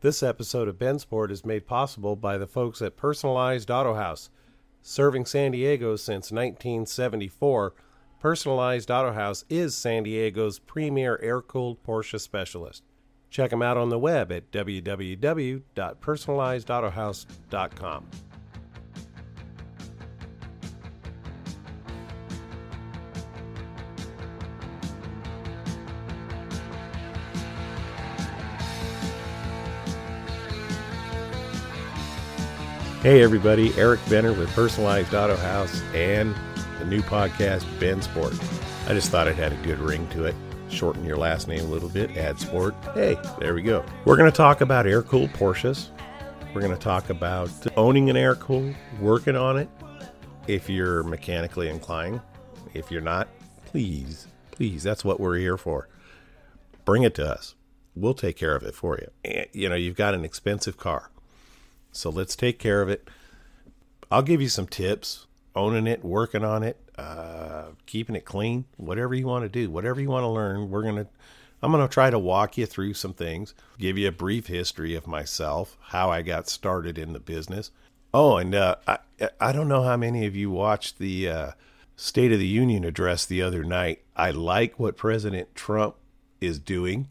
This episode of Bensport is made possible by the folks at Personalized Auto House. Serving San Diego since 1974, Personalized Auto House is San Diego's premier air cooled Porsche specialist. Check them out on the web at www.personalizedautohouse.com. Hey everybody, Eric Benner with Personalized Auto House and the new podcast Bensport. I just thought it had a good ring to it. Shorten your last name a little bit, add sport. Hey, there we go. We're going to talk about air cooled Porsches. We're going to talk about owning an air cool, working on it if you're mechanically inclined. If you're not, please, please, that's what we're here for. Bring it to us. We'll take care of it for you. And, you know, you've got an expensive car so let's take care of it. I'll give you some tips owning it, working on it, uh, keeping it clean, whatever you want to do, whatever you want to learn. We're going to, I'm going to try to walk you through some things, give you a brief history of myself, how I got started in the business. Oh, and uh, I, I don't know how many of you watched the uh, State of the Union address the other night. I like what President Trump is doing.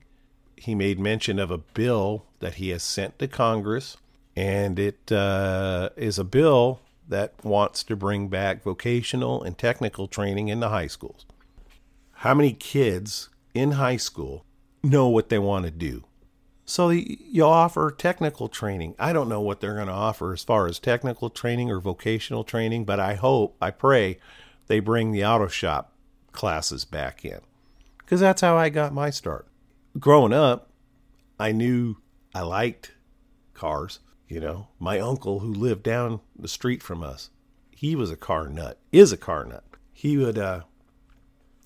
He made mention of a bill that he has sent to Congress and it uh, is a bill that wants to bring back vocational and technical training in the high schools. How many kids in high school know what they want to do? So you offer technical training. I don't know what they're going to offer as far as technical training or vocational training, but I hope, I pray they bring the auto shop classes back in. Because that's how I got my start. Growing up, I knew I liked cars. You know, my uncle who lived down the street from us, he was a car nut, is a car nut. He would uh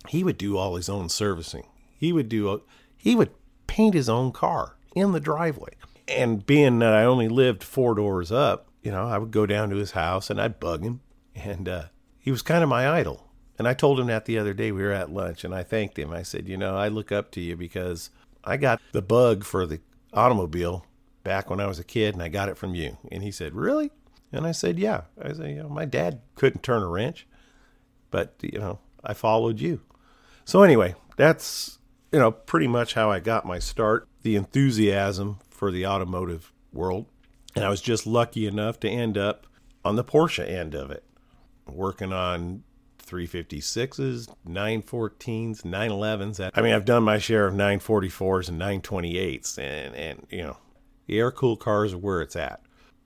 he would do all his own servicing. He would do a, he would paint his own car in the driveway. And being that I only lived four doors up, you know, I would go down to his house and I'd bug him. And uh, he was kind of my idol. And I told him that the other day we were at lunch and I thanked him. I said, You know, I look up to you because I got the bug for the automobile back when I was a kid and I got it from you. And he said, Really? And I said, Yeah. I said, You know, my dad couldn't turn a wrench, but, you know, I followed you. So, anyway, that's, you know, pretty much how I got my start, the enthusiasm for the automotive world. And I was just lucky enough to end up on the Porsche end of it, working on 356s, 914s, 911s. I mean, I've done my share of 944s and 928s, and and you know, air cooled cars are where it's at.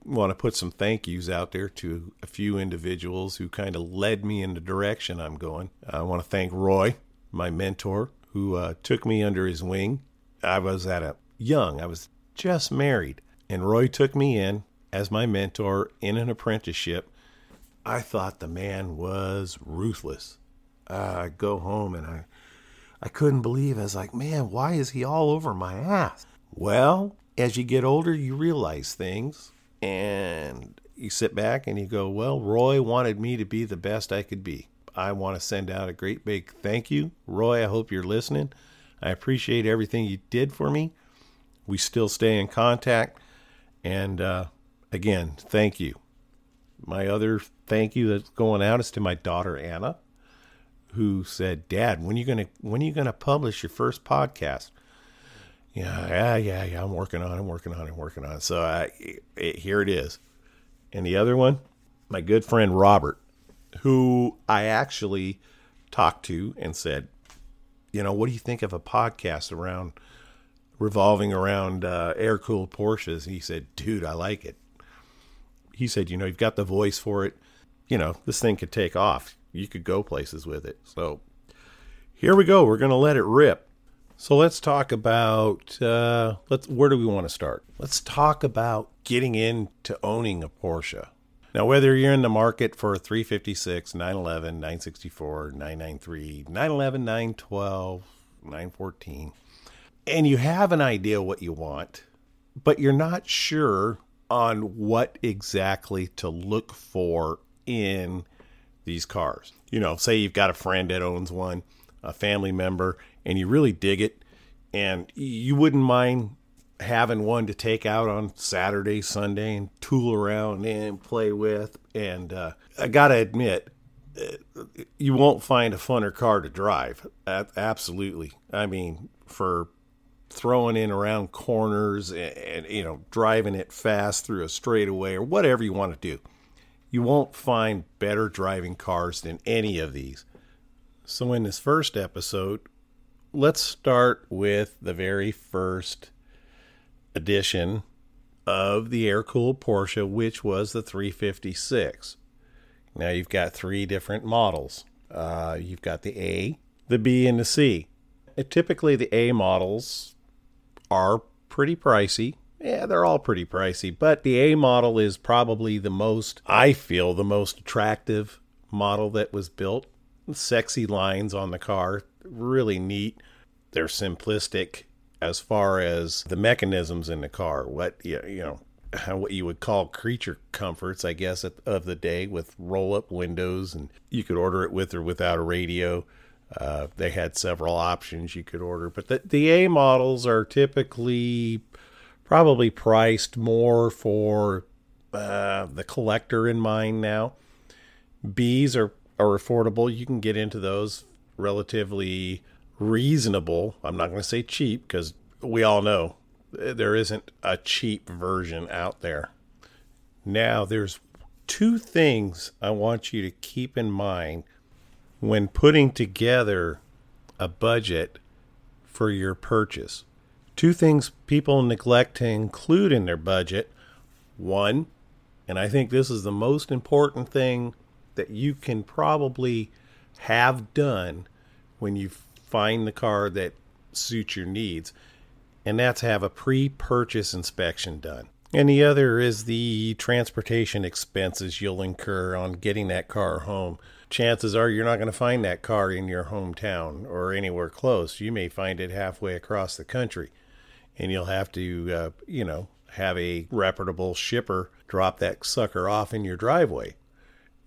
I want to put some thank yous out there to a few individuals who kind of led me in the direction I'm going. I want to thank Roy, my mentor, who uh, took me under his wing. I was at a young, I was just married, and Roy took me in as my mentor in an apprenticeship. I thought the man was ruthless. Uh, I go home and I, I couldn't believe. I was like, man, why is he all over my ass? Well, as you get older, you realize things and you sit back and you go, Well, Roy wanted me to be the best I could be. I want to send out a great big thank you. Roy, I hope you're listening. I appreciate everything you did for me. We still stay in contact. And uh, again, thank you. My other thank you that's going out is to my daughter Anna, who said, "Dad, when are you gonna when are you gonna publish your first podcast?" Yeah, yeah, yeah, yeah. I'm working on it. I'm working on it. I'm working on it. So I, it, here it is. And the other one, my good friend Robert, who I actually talked to and said, you know, what do you think of a podcast around revolving around uh, air cooled Porsches? He said, dude, I like it. He said, you know, you've got the voice for it. You know, this thing could take off. You could go places with it. So here we go. We're going to let it rip. So let's talk about uh, let's where do we want to start? Let's talk about getting into owning a Porsche. Now, whether you're in the market for a 356, 911, 964, 993, 911, 912, 914, and you have an idea what you want, but you're not sure on what exactly to look for in these cars. You know, say you've got a friend that owns one, a family member, and you really dig it, and you wouldn't mind having one to take out on Saturday, Sunday, and tool around and play with. And uh, I got to admit, uh, you won't find a funner car to drive. Absolutely. I mean, for throwing in around corners and, and, you know driving it fast through a straightaway or whatever you want to do you won't find better driving cars than any of these so in this first episode let's start with the very first edition of the air cooled Porsche, which was the 356. Now you've got three different models. Uh, you've got the A, the B, and the C. And typically, the A models are pretty pricey. Yeah, they're all pretty pricey, but the A model is probably the most, I feel, the most attractive model that was built. Sexy lines on the car, really neat. They're simplistic as far as the mechanisms in the car, what you know, what you would call creature comforts, I guess, of the day with roll up windows, and you could order it with or without a radio. Uh, they had several options you could order, but the, the A models are typically probably priced more for uh, the collector in mind now. Bs are, are affordable. You can get into those relatively reasonable. I'm not going to say cheap because we all know eh, there isn't a cheap version out there. Now, there's two things I want you to keep in mind when putting together a budget for your purchase. Two things people neglect to include in their budget. One, and I think this is the most important thing that you can probably have done when you find the car that suits your needs, and that's have a pre purchase inspection done. And the other is the transportation expenses you'll incur on getting that car home. Chances are you're not going to find that car in your hometown or anywhere close. You may find it halfway across the country, and you'll have to, uh, you know, have a reputable shipper drop that sucker off in your driveway.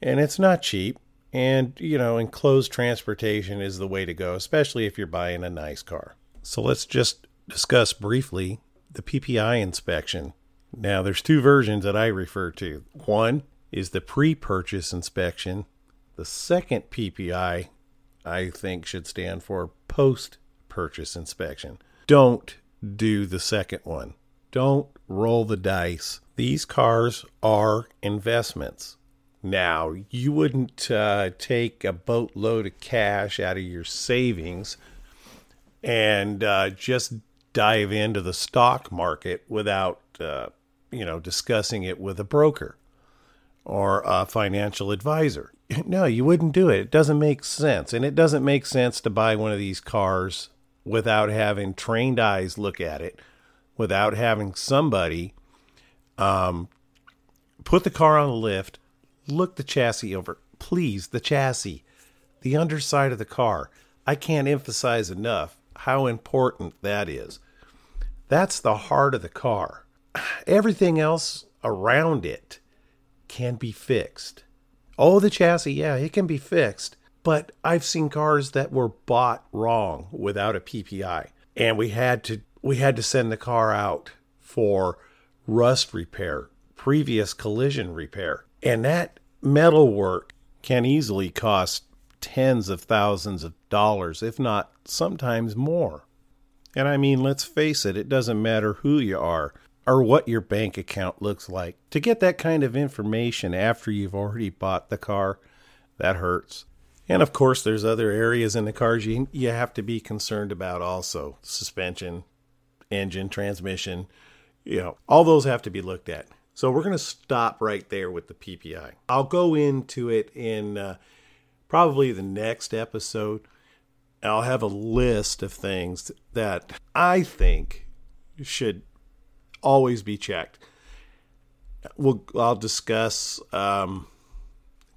And it's not cheap, and, you know, enclosed transportation is the way to go, especially if you're buying a nice car. So let's just discuss briefly the PPI inspection. Now, there's two versions that I refer to. One is the pre purchase inspection. The second PPI, I think, should stand for post purchase inspection. Don't do the second one. Don't roll the dice. These cars are investments. Now, you wouldn't uh, take a boatload of cash out of your savings and uh, just dive into the stock market without, uh, you know, discussing it with a broker or a financial advisor. No, you wouldn't do it. It doesn't make sense. And it doesn't make sense to buy one of these cars without having trained eyes look at it, without having somebody um, put the car on the lift Look the chassis over. Please, the chassis, the underside of the car. I can't emphasize enough how important that is. That's the heart of the car. Everything else around it can be fixed. Oh, the chassis, yeah, it can be fixed. But I've seen cars that were bought wrong without a PPI, and we had to we had to send the car out for rust repair, previous collision repair. And that metal work can easily cost tens of thousands of dollars, if not sometimes more. And I mean, let's face it, it doesn't matter who you are or what your bank account looks like. To get that kind of information after you've already bought the car, that hurts. And of course, there's other areas in the cars you, you have to be concerned about also suspension, engine, transmission. You know, all those have to be looked at. So we're going to stop right there with the PPI. I'll go into it in uh, probably the next episode. I'll have a list of things that I think should always be checked. We'll, I'll discuss um,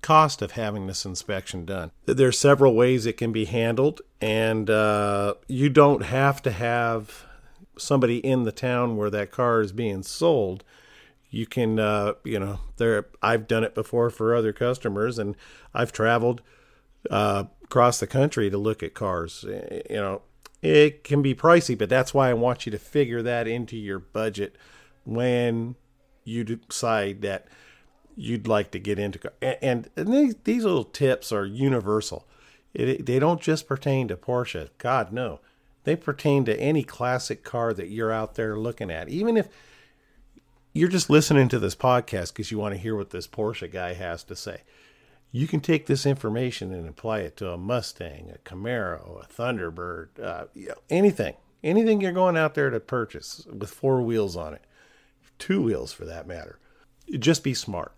cost of having this inspection done. There are several ways it can be handled, and uh, you don't have to have somebody in the town where that car is being sold you can uh, you know there i've done it before for other customers and i've traveled uh, across the country to look at cars you know it can be pricey, but that's why I want you to figure that into your budget when you decide that you'd like to get into. And, and these, these little tips are universal. It, they don't just pertain to Porsche. God, no. They pertain to any classic car that you're out there looking at. Even if you're just listening to this podcast because you want to hear what this Porsche guy has to say, you can take this information and apply it to a Mustang, a Camaro, a Thunderbird, uh, you know, anything. Anything you're going out there to purchase with four wheels on it, two wheels for that matter. Just be smart.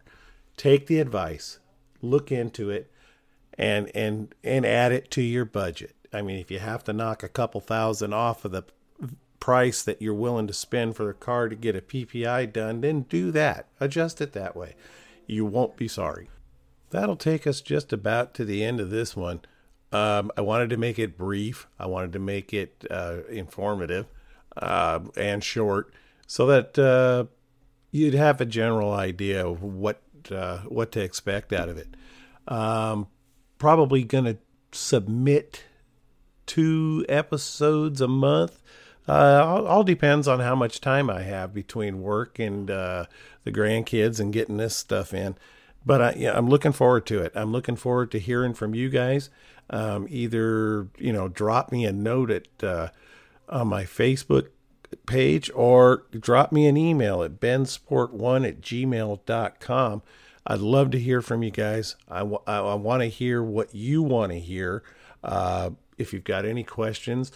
Take the advice, look into it, and and and add it to your budget. I mean, if you have to knock a couple thousand off of the price that you're willing to spend for the car to get a PPI done, then do that. Adjust it that way. You won't be sorry. That'll take us just about to the end of this one. Um, I wanted to make it brief. I wanted to make it uh, informative uh, and short, so that uh, you'd have a general idea of what uh, what to expect out of it. Um, probably going to submit two episodes a month. Uh, all, depends on how much time I have between work and uh, the grandkids and getting this stuff in. But I, I'm looking forward to it. I'm looking forward to hearing from you guys. Um, either you know, drop me a note at uh, on my Facebook page or drop me an email at bensport1 at gmail.com. I'd love to hear from you guys. I, w- I, I want to hear what you want to hear. Uh, if you've got any questions,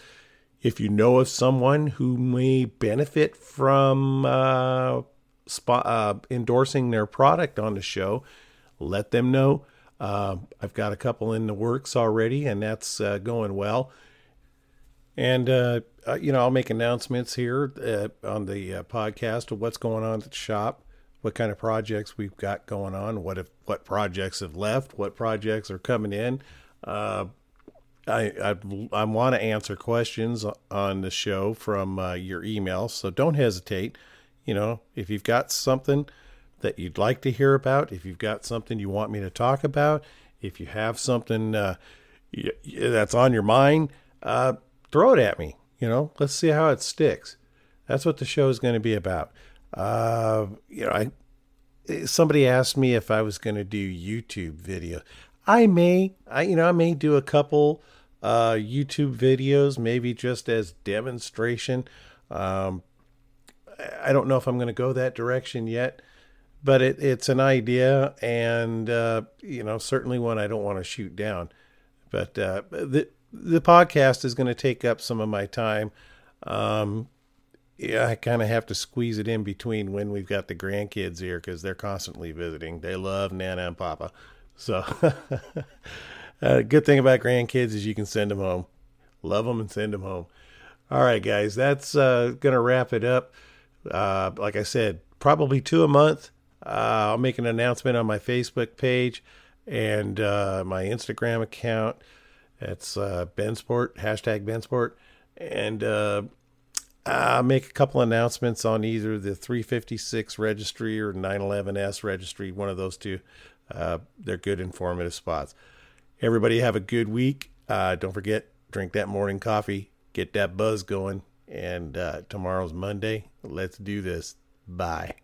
if you know of someone who may benefit from uh, spot, uh, endorsing their product on the show, let them know. Uh, I've got a couple in the works already, and that's uh, going well. And uh, uh, you know, I'll make announcements here on the podcast of what's going on at the shop what kind of projects we've got going on, what if what projects have left, what projects are coming in. Uh, I I, I want to answer questions on the show from uh, your email, so don't hesitate. You know, if you've got something that you'd like to hear about, if you've got something you want me to talk about, if you have something uh, that's on your mind, uh, throw it at me. You know, let's see how it sticks. That's what the show is going to be about. Uh, you know, I somebody asked me if I was going to do YouTube video. I may, I you know, I may do a couple uh, YouTube videos, maybe just as demonstration. Um, I don't know if I'm going to go that direction yet, but it, it's an idea, and uh, you know, certainly one I don't want to shoot down. But uh, the the podcast is going to take up some of my time. Um, yeah, I kind of have to squeeze it in between when we've got the grandkids here because they're constantly visiting. They love Nana and Papa. So, uh, good thing about grandkids is you can send them home. Love them and send them home. All right, guys, that's uh, going to wrap it up. Uh, like I said, probably two a month. Uh, I'll make an announcement on my Facebook page and uh, my Instagram account. That's uh, Bensport, hashtag Bensport. And uh, make a couple announcements on either the 356 registry or 911S registry, one of those two. They're good, informative spots. Everybody have a good week. Uh, don't forget, drink that morning coffee, get that buzz going. And uh, tomorrow's Monday. Let's do this. Bye.